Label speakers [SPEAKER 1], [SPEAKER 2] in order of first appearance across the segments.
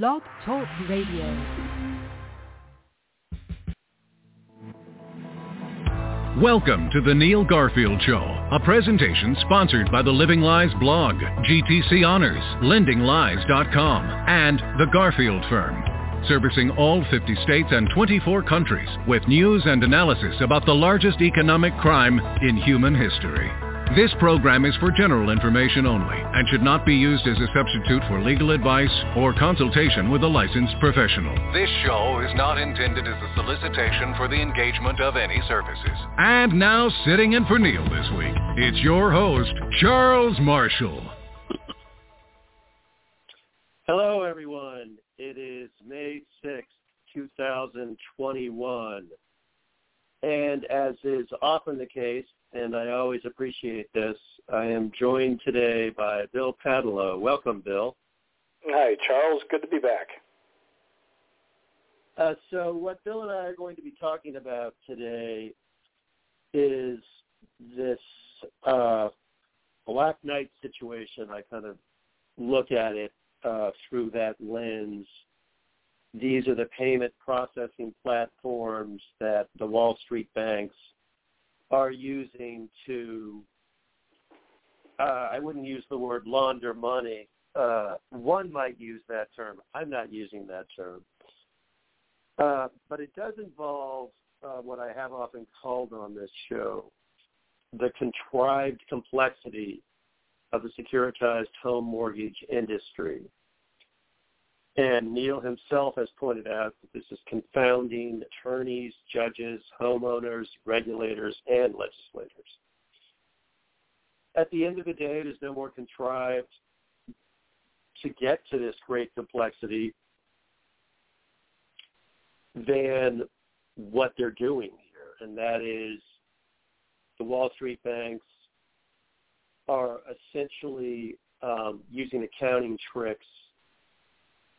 [SPEAKER 1] Blog Talk Radio.
[SPEAKER 2] Welcome to the Neil Garfield Show, a presentation sponsored by the Living Lies blog, GTC Honors, LendingLies.com, and the Garfield Firm, servicing all 50 states and 24 countries with news and analysis about the largest economic crime in human history. This program is for general information only and should not be used as a substitute for legal advice or consultation with a licensed professional. This show is not intended as a solicitation for the engagement of any services. And now sitting in for Neil this week, it's your host, Charles Marshall.
[SPEAKER 3] Hello, everyone. It is May 6th, 2021. And as is often the case, and I always appreciate this, I am joined today by Bill Paatalo. Welcome, Bill.
[SPEAKER 4] Hi, Charles. Good to be back.
[SPEAKER 3] Uh, so what Bill and I are going to be talking about today is this uh, Black Knight situation. I kind of look at it uh, through that lens these are the payment processing platforms that the Wall Street banks are using to, uh, I wouldn't use the word launder money. Uh, one might use that term. I'm not using that term. Uh, but it does involve uh, what I have often called on this show, the contrived complexity of the securitized home mortgage industry. And Neil himself has pointed out that this is confounding attorneys, judges, homeowners, regulators, and legislators. At the end of the day, it is no more contrived to get to this great complexity than what they're doing here, and that is the Wall Street banks are essentially um, using accounting tricks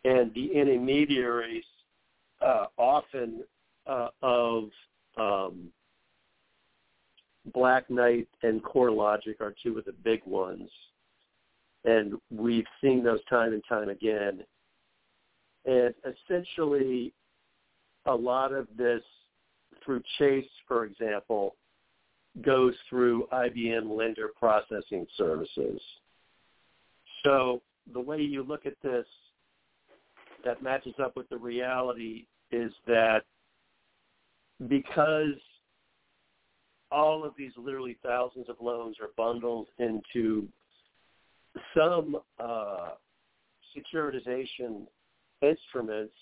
[SPEAKER 3] and the intermediaries uh, often uh, of um, Black Knight and CoreLogic are two of the big ones, and we've seen those time and time again. And essentially, a lot of this through Chase, for example, goes through IBM lender processing services. So the way you look at this that matches up with the reality is that because all of these literally thousands of loans are bundled into some uh, securitization instruments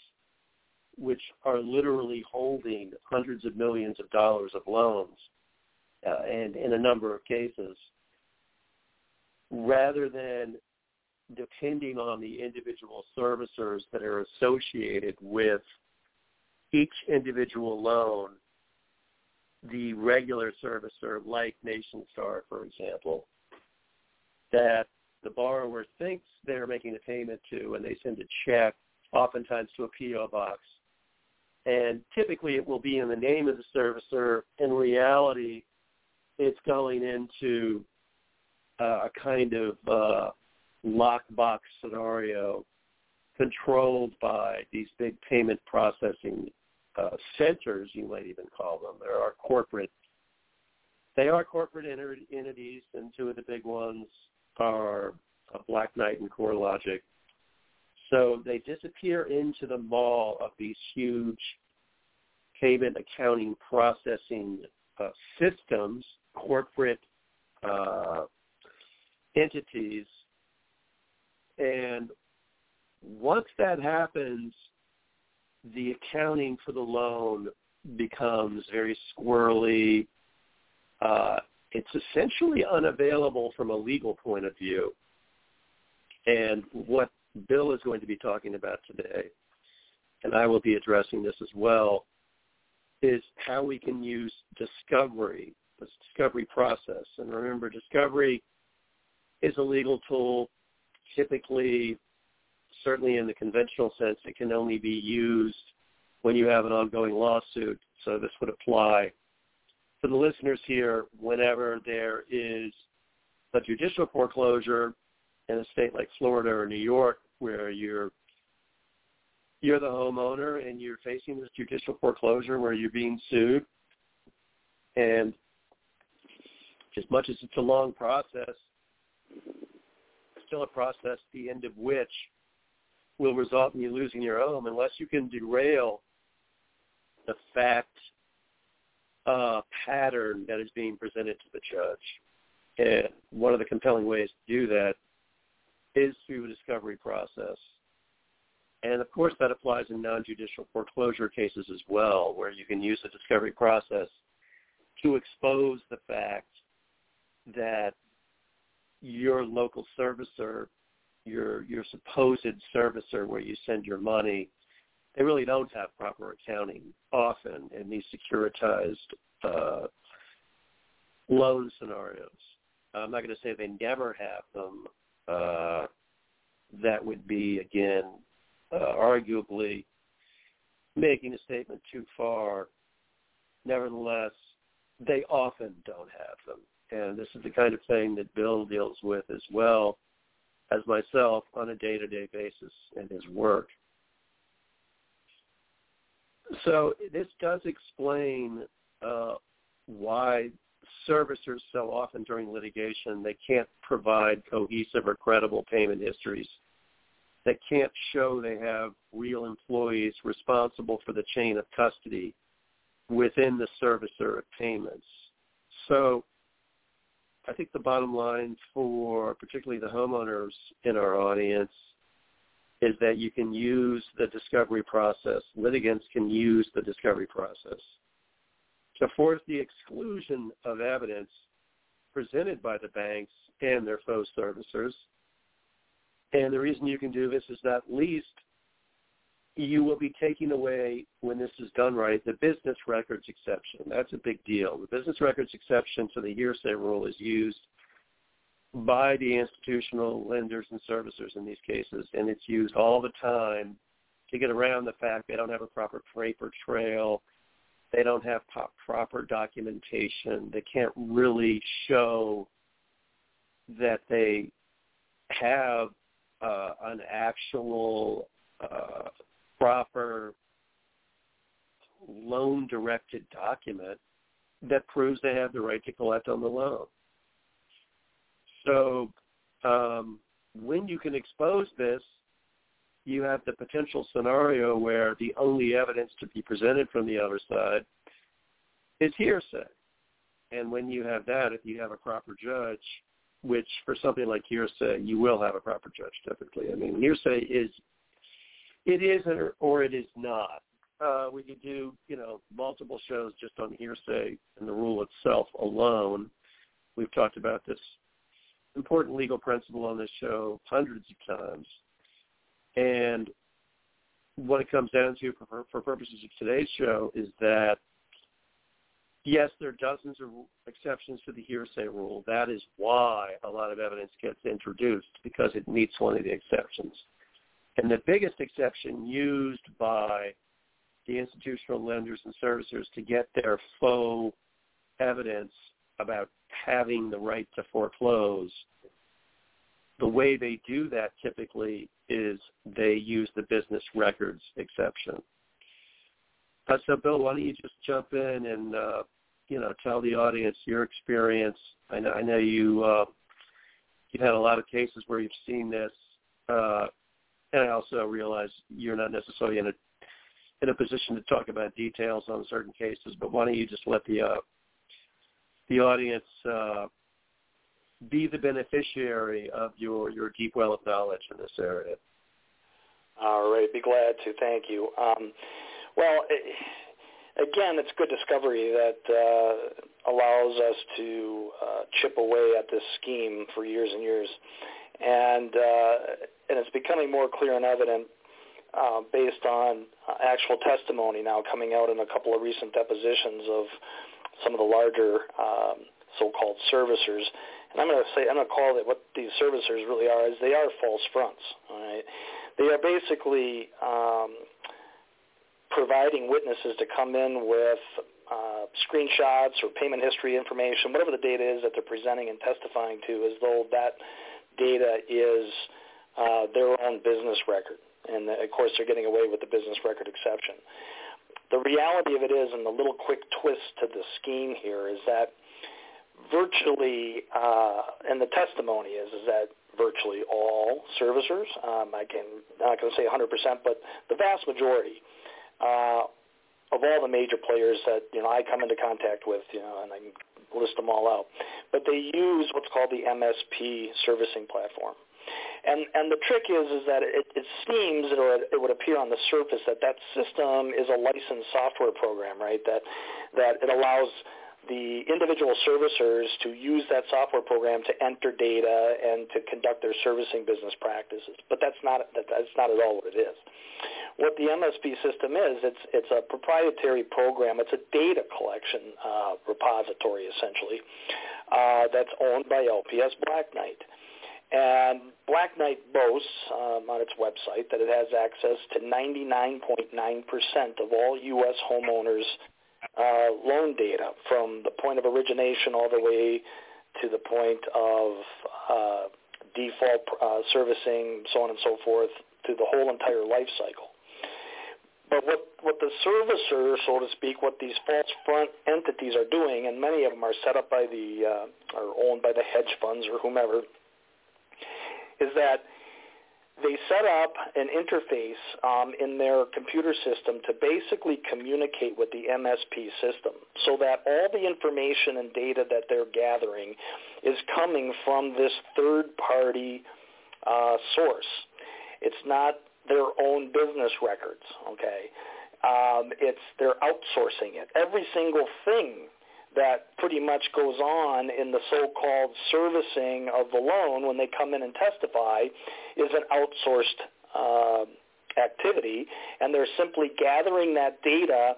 [SPEAKER 3] which are literally holding hundreds of millions of dollars of loans uh, and in a number of cases rather than depending on the individual servicers that are associated with each individual loan, the regular servicer like Nationstar, for example, that the borrower thinks they're making a payment to and they send a check, oftentimes to a PO box. And typically it will be in the name of the servicer. In reality, it's going into uh, a kind of uh, lockbox scenario controlled by these big payment processing uh, centers, you might even call them. There are corporate, they are corporate entities, and two of the big ones are uh, Black Knight and CoreLogic. So they disappear into the mall of these huge payment accounting processing uh, systems, corporate uh, entities and once that happens, the accounting for the loan becomes very squirrely. Uh, it's essentially unavailable from a legal point of view. And what Bill is going to be talking about today, and I will be addressing this as well, is how we can use discovery, the discovery process. And remember, discovery is a legal tool typically, certainly in the conventional sense, it can only be used when you have an ongoing lawsuit. So this would apply to the listeners here whenever there is a judicial foreclosure in a state like Florida or New York where you're you're the homeowner and you're facing this judicial foreclosure where you're being sued, and as much as it's a long process, still a process the end of which will result in you losing your home unless you can derail the fact uh, pattern that is being presented to the judge. And one of the compelling ways to do that is through a discovery process. And of course that applies in non-judicial foreclosure cases as well, where you can use the discovery process to expose the fact that your local servicer, your your supposed servicer where you send your money, they really don't have proper accounting often in these securitized uh, loan scenarios. I'm not going to say they never have them. Uh, that would be again uh, arguably making a statement too far. Nevertheless, they often don't have them. And this is the kind of thing that Bill deals with as well as myself on a day-to-day basis in his work. So this does explain uh, why servicers so often during litigation they can't provide cohesive or credible payment histories. They can't show they have real employees responsible for the chain of custody within the servicer of payments. So I think the bottom line for particularly the homeowners in our audience is that you can use the discovery process. Litigants can use the discovery process to force the exclusion of evidence presented by the banks and their faux servicers. And the reason you can do this is that least you will be taking away, when this is done right, the business records exception. That's a big deal. The business records exception to the hearsay rule is used by the institutional lenders and servicers in these cases, and it's used all the time to get around the fact they don't have a proper paper trail, they don't have proper documentation, they can't really show that they have uh, an actual uh, proper loan-directed document that proves they have the right to collect on the loan. So um, when you can expose this, you have the potential scenario where the only evidence to be presented from the other side is hearsay. And when you have that, if you have a proper judge, which for something like hearsay, you will have a proper judge typically. I mean, hearsay is it is or it is not. Uh, we could do, you know, multiple shows just on hearsay and the rule itself alone. We've talked about this important legal principle on this show hundreds of times. And what it comes down to for, for purposes of today's show is that yes, there are dozens of exceptions to the hearsay rule. That is why a lot of evidence gets introduced because it meets one of the exceptions. And the biggest exception used by the institutional lenders and servicers to get their faux evidence about having the right to foreclose, the way they do that typically is they use the business records exception. Uh, so, Bill, why don't you just jump in and uh, you know tell the audience your experience? I know, I know you uh, you've had a lot of cases where you've seen this. Uh, and I also realize you're not necessarily in a in a position to talk about details on certain cases, but why don't you just let the uh, the audience uh, be the beneficiary of your your deep well of knowledge in this area?
[SPEAKER 4] All right, be glad to. Thank you. Um, well, it, again, it's good discovery that uh, allows us to uh, chip away at this scheme for years and years, and uh, and it's becoming more clear and evident uh, based on uh, actual testimony now coming out in a couple of recent depositions of some of the larger um, so-called servicers. And I'm going to say, I'm going to call it what these servicers really are, is they are false fronts. All right? They are basically um, providing witnesses to come in with uh, screenshots or payment history information, whatever the data is that they're presenting and testifying to, as though that data is uh, their own business record. And of course, they're getting away with the business record exception. The reality of it is, and the little quick twist to the scheme here is that virtually, uh, and the testimony is, is that virtually all servicers, um, I can not going to say 100%, but the vast majority uh, of all the major players that you know I come into contact with, you know, and I can list them all out, but they use what's called the MSP servicing platform. And and the trick is is that it, it seems or it would appear on the surface that that system is a licensed software program, right? That that it allows the individual servicers to use that software program to enter data and to conduct their servicing business practices. But that's not that, that's not at all what it is. What the MSP system is, it's it's a proprietary program. It's a data collection uh, repository essentially uh, that's owned by LPS Black Knight. And Black Knight boasts um, on its website that it has access to 99.9% of all U.S. homeowners' uh, loan data from the point of origination all the way to the point of uh, default uh, servicing, so on and so forth, through the whole entire life cycle. But what, what the servicer, so to speak, what these false front entities are doing, and many of them are set up by the, uh, or owned by the hedge funds or whomever, is that they set up an interface um, in their computer system to basically communicate with the MSP system so that all the information and data that they're gathering is coming from this third-party uh, source. It's not their own business records, okay? Um, it's they're outsourcing it. Every single thing that pretty much goes on in the so-called servicing of the loan when they come in and testify is an outsourced uh, activity, and they're simply gathering that data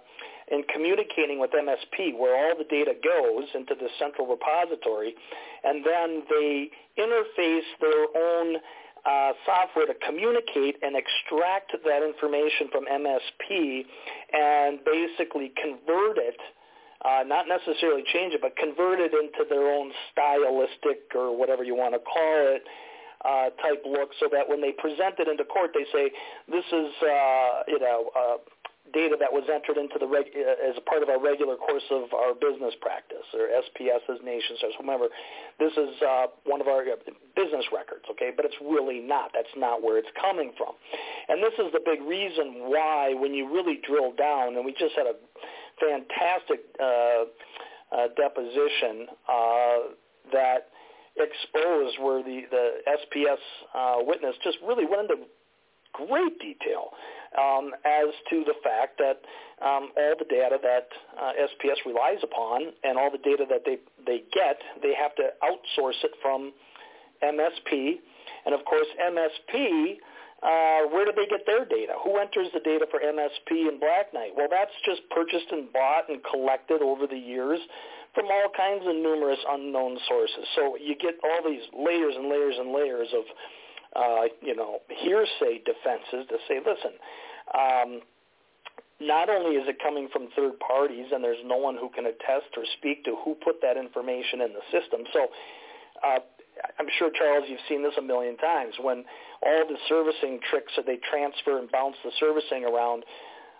[SPEAKER 4] and communicating with MSP where all the data goes into the central repository, and then they interface their own uh, software to communicate and extract that information from MSP and basically convert it uh, not necessarily change it, but convert it into their own stylistic or whatever you want to call it uh, type look, so that when they present it into court, they say this is uh, you know uh, data that was entered into the reg- uh, as a part of our regular course of our business practice, or SPS as SPS's, Nationstars, whomever. This is uh, one of our uh, business records, okay? But it's really not. That's not where it's coming from. And this is the big reason why, when you really drill down, and we just had a fantastic uh, uh, deposition uh, that exposed where the, the SPS uh, witness just really went into great detail um, as to the fact that um, all the data that uh, SPS relies upon and all the data that they, they get, they have to outsource it from MSP. And of course, MSP uh, where do they get their data? Who enters the data for MSP and Black Knight? Well, that's just purchased and bought and collected over the years from all kinds of numerous unknown sources. So you get all these layers and layers and layers of, uh, you know, hearsay defenses to say, listen, um, not only is it coming from third parties and there's no one who can attest or speak to who put that information in the system. So uh, I'm sure, Charles, you've seen this a million times. When all the servicing tricks that they transfer and bounce the servicing around,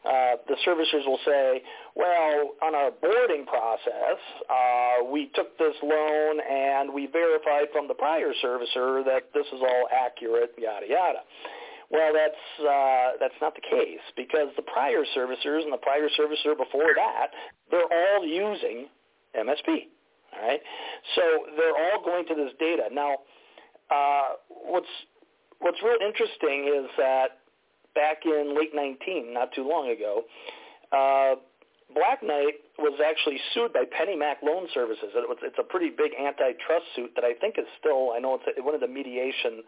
[SPEAKER 4] uh, the servicers will say, well, on our boarding process, uh, we took this loan and we verified from the prior servicer that this is all accurate, yada, yada. Well, that's uh, that's not the case because the prior servicers and the prior servicer before that, they're all using MSP. Right, so they're all going to this data. Now, uh, what's what's real interesting is that back in late 19, not too long ago, uh, Black Knight was actually sued by PennyMac Loan Services. It was, it's a pretty big antitrust suit that I think is still, I know it's, it went into mediation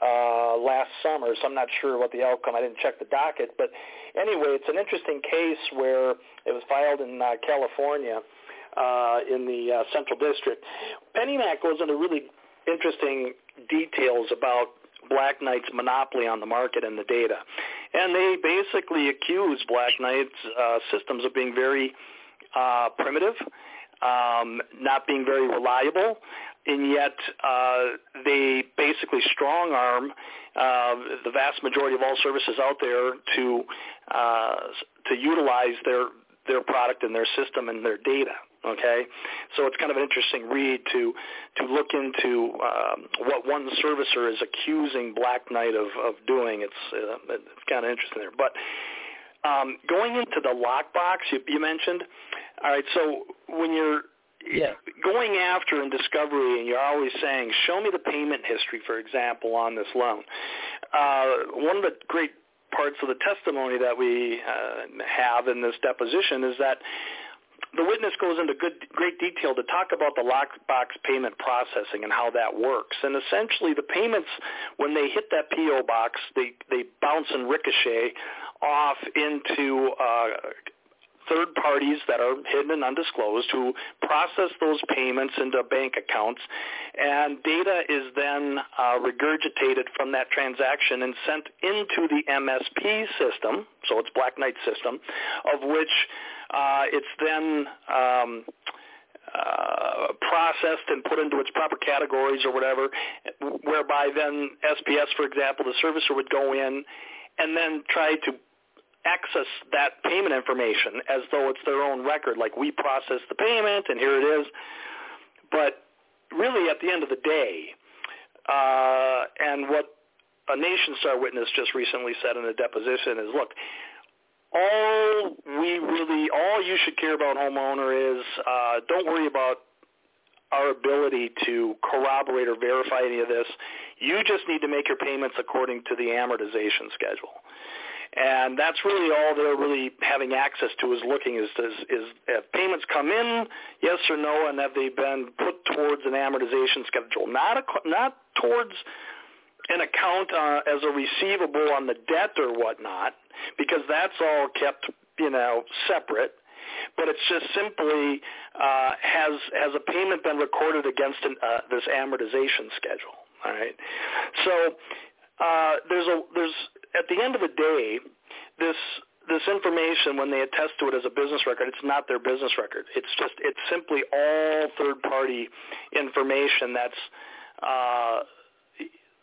[SPEAKER 4] uh, last summer, so I'm not sure what the outcome. I didn't check the docket, but anyway, it's an interesting case where it was filed in uh, California, uh, in the uh, Central District. PennyMac goes into really interesting details about Black Knight's monopoly on the market and the data. And they basically accuse Black Knight's uh, systems of being very uh, primitive, um, not being very reliable, and yet uh, they basically strong arm uh, the vast majority of all services out there to uh, to utilize their their product and their system and their data. Okay, so it's kind of an interesting read to to look into um, what one servicer is accusing Black Knight of, of doing. It's uh, it's kind of interesting there. But um, going into the lockbox you, you mentioned, all right. So when you're
[SPEAKER 3] yeah.
[SPEAKER 4] going after in discovery and you're always saying, show me the payment history, for example, on this loan. Uh, one of the great parts of the testimony that we uh, have in this deposition is that the witness goes into good, great detail to talk about the lockbox payment processing and how that works. And essentially, the payments, when they hit that PO box, they they bounce and ricochet off into uh, third parties that are hidden and undisclosed who process those payments into bank accounts, and data is then uh, regurgitated from that transaction and sent into the MSP system, so it's Black Knight system, of which uh, it's then um, uh, processed and put into its proper categories or whatever, whereby then SPS, for example, the servicer would go in and then try to access that payment information as though it's their own record, like we process the payment and here it is. But really, at the end of the day, uh, and what a Nationstar witness just recently said in a deposition is, look, all we really, all you should care about, homeowner, is uh, don't worry about our ability to corroborate or verify any of this. You just need to make your payments according to the amortization schedule. And that's really all they're really having access to is looking is, is, is payments come in, yes or no, and have they been put towards an amortization schedule, not a, not towards an account uh, as a receivable on the debt or whatnot, because that's all kept, you know, separate. But it's just simply uh, has has a payment been recorded against an, uh, this amortization schedule. All right, so uh, there's a there's at the end of the day, this this information when they attest to it as a business record, it's not their business record. It's just it's simply all third party information that's uh,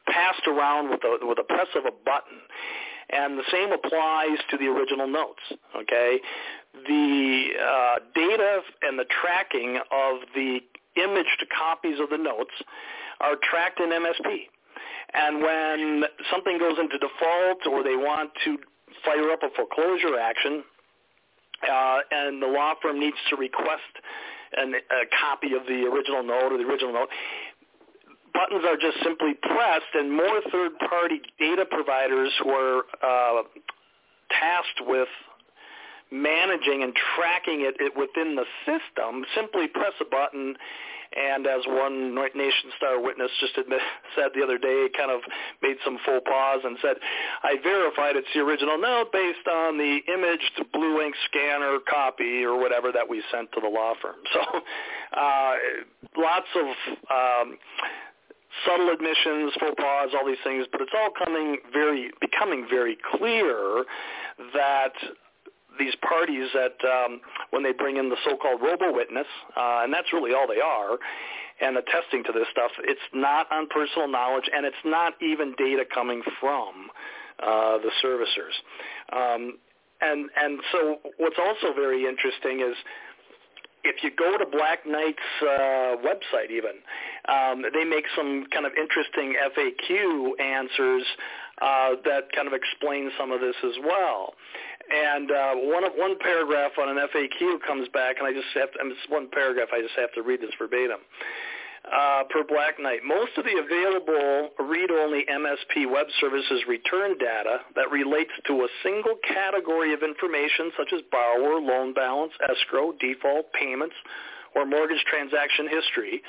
[SPEAKER 4] passed around with a with a press of a button. And the same applies to the original notes. Okay, the uh, data and the tracking of the imaged copies of the notes are tracked in MSP. And when something goes into default or they want to fire up a foreclosure action, uh, and the law firm needs to request an, a copy of the original note or the original note, buttons are just simply pressed, and more third-party data providers who are uh, tasked with managing and tracking it, it within the system simply press a button and as one Nationstar witness just admit, said the other day, kind of made some faux pas and said, I verified it's the original note based on the imaged blue ink scanner copy or whatever that we sent to the law firm. So uh, lots of um, subtle admissions, faux pas, all these things, but it's all coming very, becoming very clear that these parties that um, when they bring in the so-called robo-witness, uh, and that's really all they are, and attesting to this stuff, it's not on personal knowledge, and it's not even data coming from uh, the servicers. Um, and and so what's also very interesting is if you go to Black Knight's uh, website even, um, they make some kind of interesting FAQ answers uh, that kind of explain some of this as well. And uh, one one paragraph on an FAQ comes back, and I just have to, it's one paragraph. I just have to read this verbatim. Uh, per Black Knight, most of the available read-only MSP web services return data that relates to a single category of information such as borrower, loan balance, escrow, default, payments, or mortgage transaction history.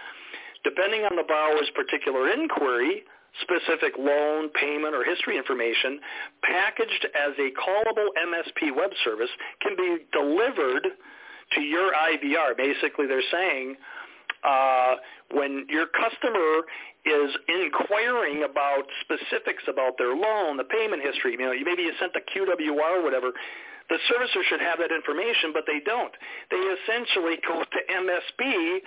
[SPEAKER 4] Depending on the borrower's particular inquiry, specific loan, payment, or history information packaged as a callable MSP web service can be delivered to your IVR. Basically, they're saying uh, when your customer is inquiring about specifics about their loan, the payment history, you know, maybe you sent a QWR or whatever, the servicer should have that information, but they don't. They essentially go to MSP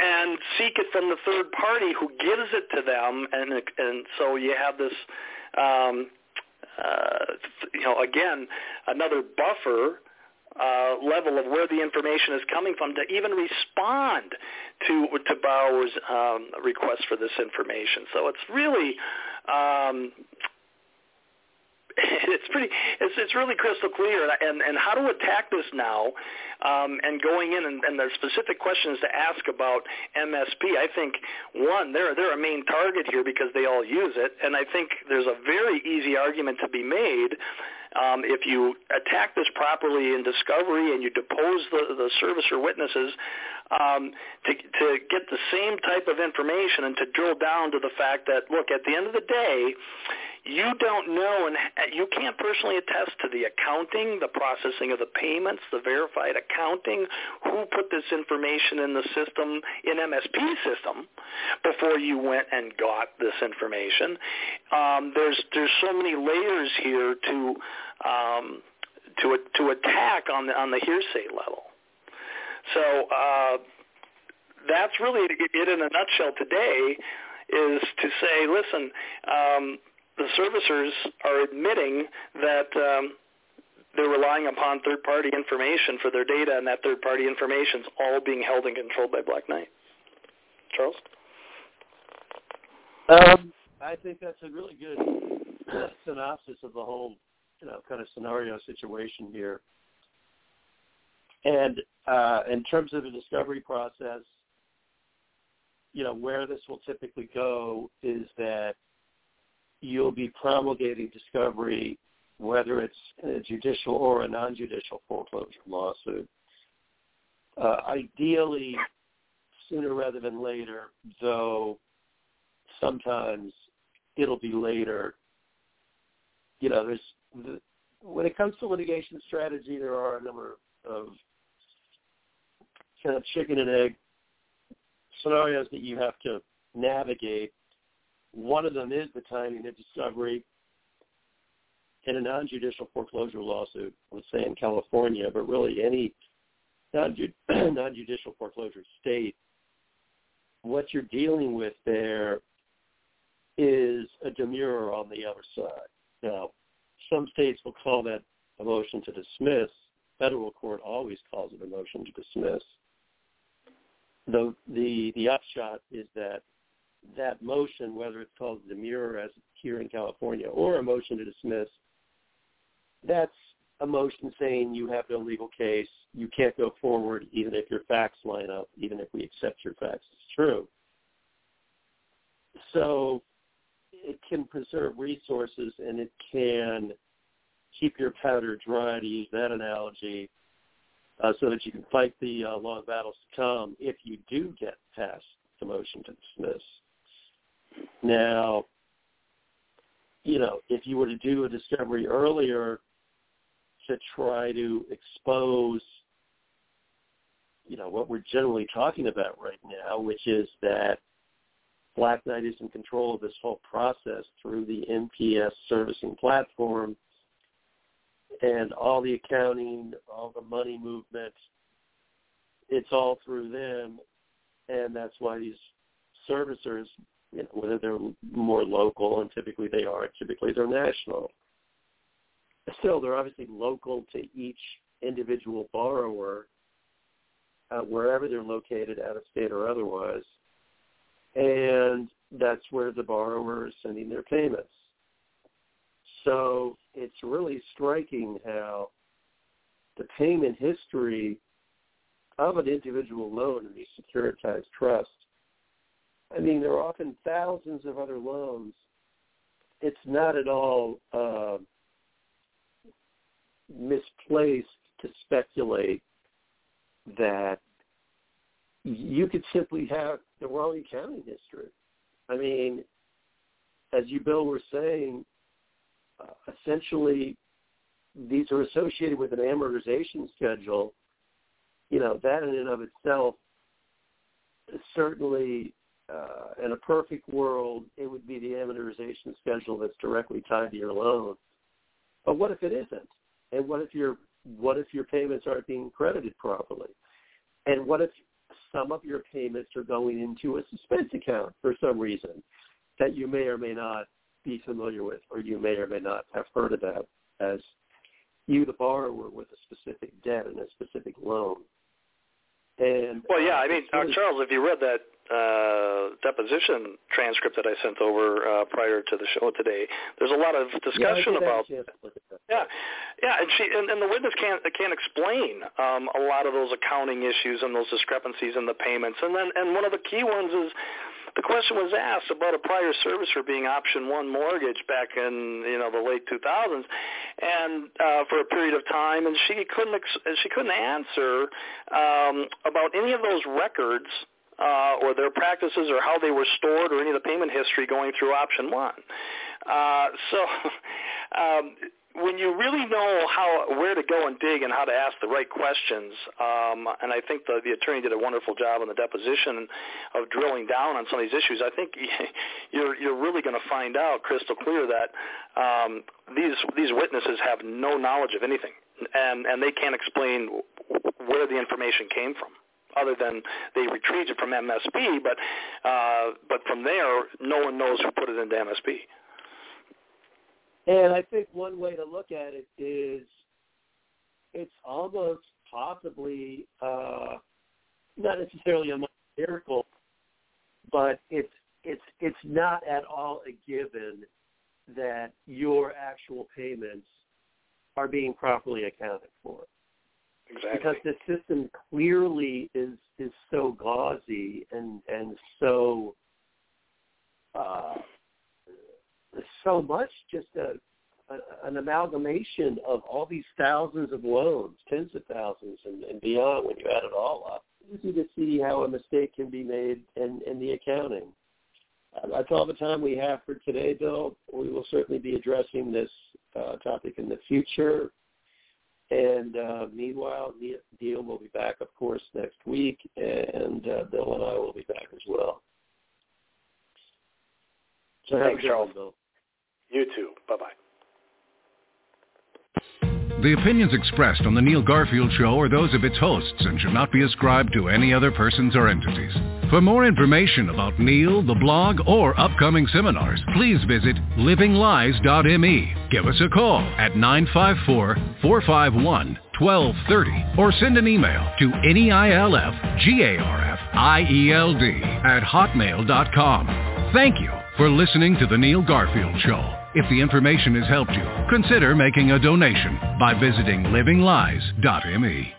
[SPEAKER 4] and seek it from the third party who gives it to them, and and so you have this, um, uh, you know, again another buffer uh, level of where the information is coming from to even respond to to borrowers' um, requests for this information. So it's really um, it's pretty it's it's really crystal clear and and how to attack this now um, and going in and, and specific questions to ask about MSP I think one they're they're a main target here because they all use it and I think there's a very easy argument to be made um, if you attack this properly in discovery and you depose the, the servicer witnesses um, to, to get the same type of information and to drill down to the fact that, look, at the end of the day, you don't know and you can't personally attest to the accounting, the processing of the payments, the verified accounting, who put this information in the system, in MSP system, before you went and got this information. Um, there's there's so many layers here to um, to to attack on the on the hearsay level. So uh, that's really it in a nutshell today is to say, listen, um, the servicers are admitting that um, they're relying upon third-party information for their data, and that third-party information is all being held and controlled by Black Knight. Charles?
[SPEAKER 3] Um, I think that's a really good synopsis of the whole, you know, kind of scenario situation here. And uh, in terms of the discovery process, you know, where this will typically go is that you'll be promulgating discovery, whether it's a judicial or a non-judicial foreclosure lawsuit. Uh, ideally, sooner rather than later, though sometimes it'll be later. You know, there's the, when it comes to litigation strategy, there are a number of kind of chicken and egg scenarios that you have to navigate one of them is the timing of discovery in a non-judicial foreclosure lawsuit, let's say in California, but really any non-judicial foreclosure state, what you're dealing with there is a demurrer on the other side. Now, some states will call that a motion to dismiss. Federal court always calls it a motion to dismiss. The the the upshot is that that motion, whether it's called demurrer as here in California or a motion to dismiss, that's a motion saying you have no legal case, you can't go forward even if your facts line up, even if we accept your facts as true. So it can preserve resources and it can keep your powder dry, to use that analogy, uh, so that you can fight the uh, long battles to come if you do get past the motion to dismiss. Now, you know, if you were to do a discovery earlier to try to expose, you know, what we're generally talking about right now, which is that Black Knight is in control of this whole process through the NPS servicing platform and all the accounting, all the money movement, it's all through them. And that's why these servicers you know, whether they're more local, and typically they are, typically they're national. Still, they're obviously local to each individual borrower, uh, wherever they're located, out of state or otherwise, and that's where the borrower is sending their payments. So it's really striking how the payment history of an individual loan in these securitized trusts I mean, there are often thousands of other loans. It's not at all uh, misplaced to speculate that you could simply have the wrong accounting history. I mean, as you, Bill, were saying, essentially these are associated with an amortization schedule. You know, that in and of itself certainly uh, in a perfect world, it would be the amortization schedule that's directly tied to your loan. But what if it isn't? And what if your what if your payments aren't being credited properly? And what if some of your payments are going into a suspense account for some reason that you may or may not be familiar with, or you may or may not have heard about as you, the borrower, with a specific debt and a specific loan. And
[SPEAKER 4] well, yeah, I mean, uh, Charles, if you read that uh, deposition transcript that I sent over uh, prior to the show today, there's a lot of discussion
[SPEAKER 3] yeah,
[SPEAKER 4] about.
[SPEAKER 3] Yeah,
[SPEAKER 4] yeah, and she and, and the witness can't can't explain um, a lot of those accounting issues and those discrepancies in the payments, and then and one of the key ones is the question was asked about a prior servicer being option one mortgage back in you know the late 2000s, and uh, for a period of time, and she couldn't ex- she couldn't answer um, about any of those records uh, or their practices or how they were stored or any of the payment history going through option one. Uh, so um, when you really know how where to go and dig and how to ask the right questions, um, and I think the, the attorney did a wonderful job in the deposition of drilling down on some of these issues. I think you're you're really going to find out crystal clear that um, these these witnesses have no knowledge of anything, and and they can't explain where the information came from other than they retrieved it from MSP, but uh, but from there, no one knows who put it into MSP.
[SPEAKER 3] And I think one way to look at it is it's almost possibly uh, not necessarily a miracle, but it's it's it's not at all a given that your actual payments are being properly accounted for.
[SPEAKER 4] Exactly.
[SPEAKER 3] Because the system clearly is is so gauzy and and so uh, so much just a, a, an amalgamation of all these thousands of loans, tens of thousands and, and beyond when you add it all up. Easy to see how a mistake can be made in, in the accounting. Uh, that's all the time we have for today, Bill. We will certainly be addressing this uh, topic in the future. And uh, meanwhile, Neil will be back, of course, next week, and uh, Bill and I will be back as well. So
[SPEAKER 4] Thanks,
[SPEAKER 3] Charles. Bill.
[SPEAKER 4] You too. Bye-bye.
[SPEAKER 2] The opinions expressed on The Neil Garfield Show are those of its hosts and should not be ascribed to any other persons or entities. For more information about Neil, the blog, or upcoming seminars, please visit livinglies.me. Give us a call at 954-451-1230 or send an email to neilfgarfield at hotmail.com. Thank you for listening to The Neil Garfield Show. If the information has helped you, consider making a donation by visiting livinglies.me.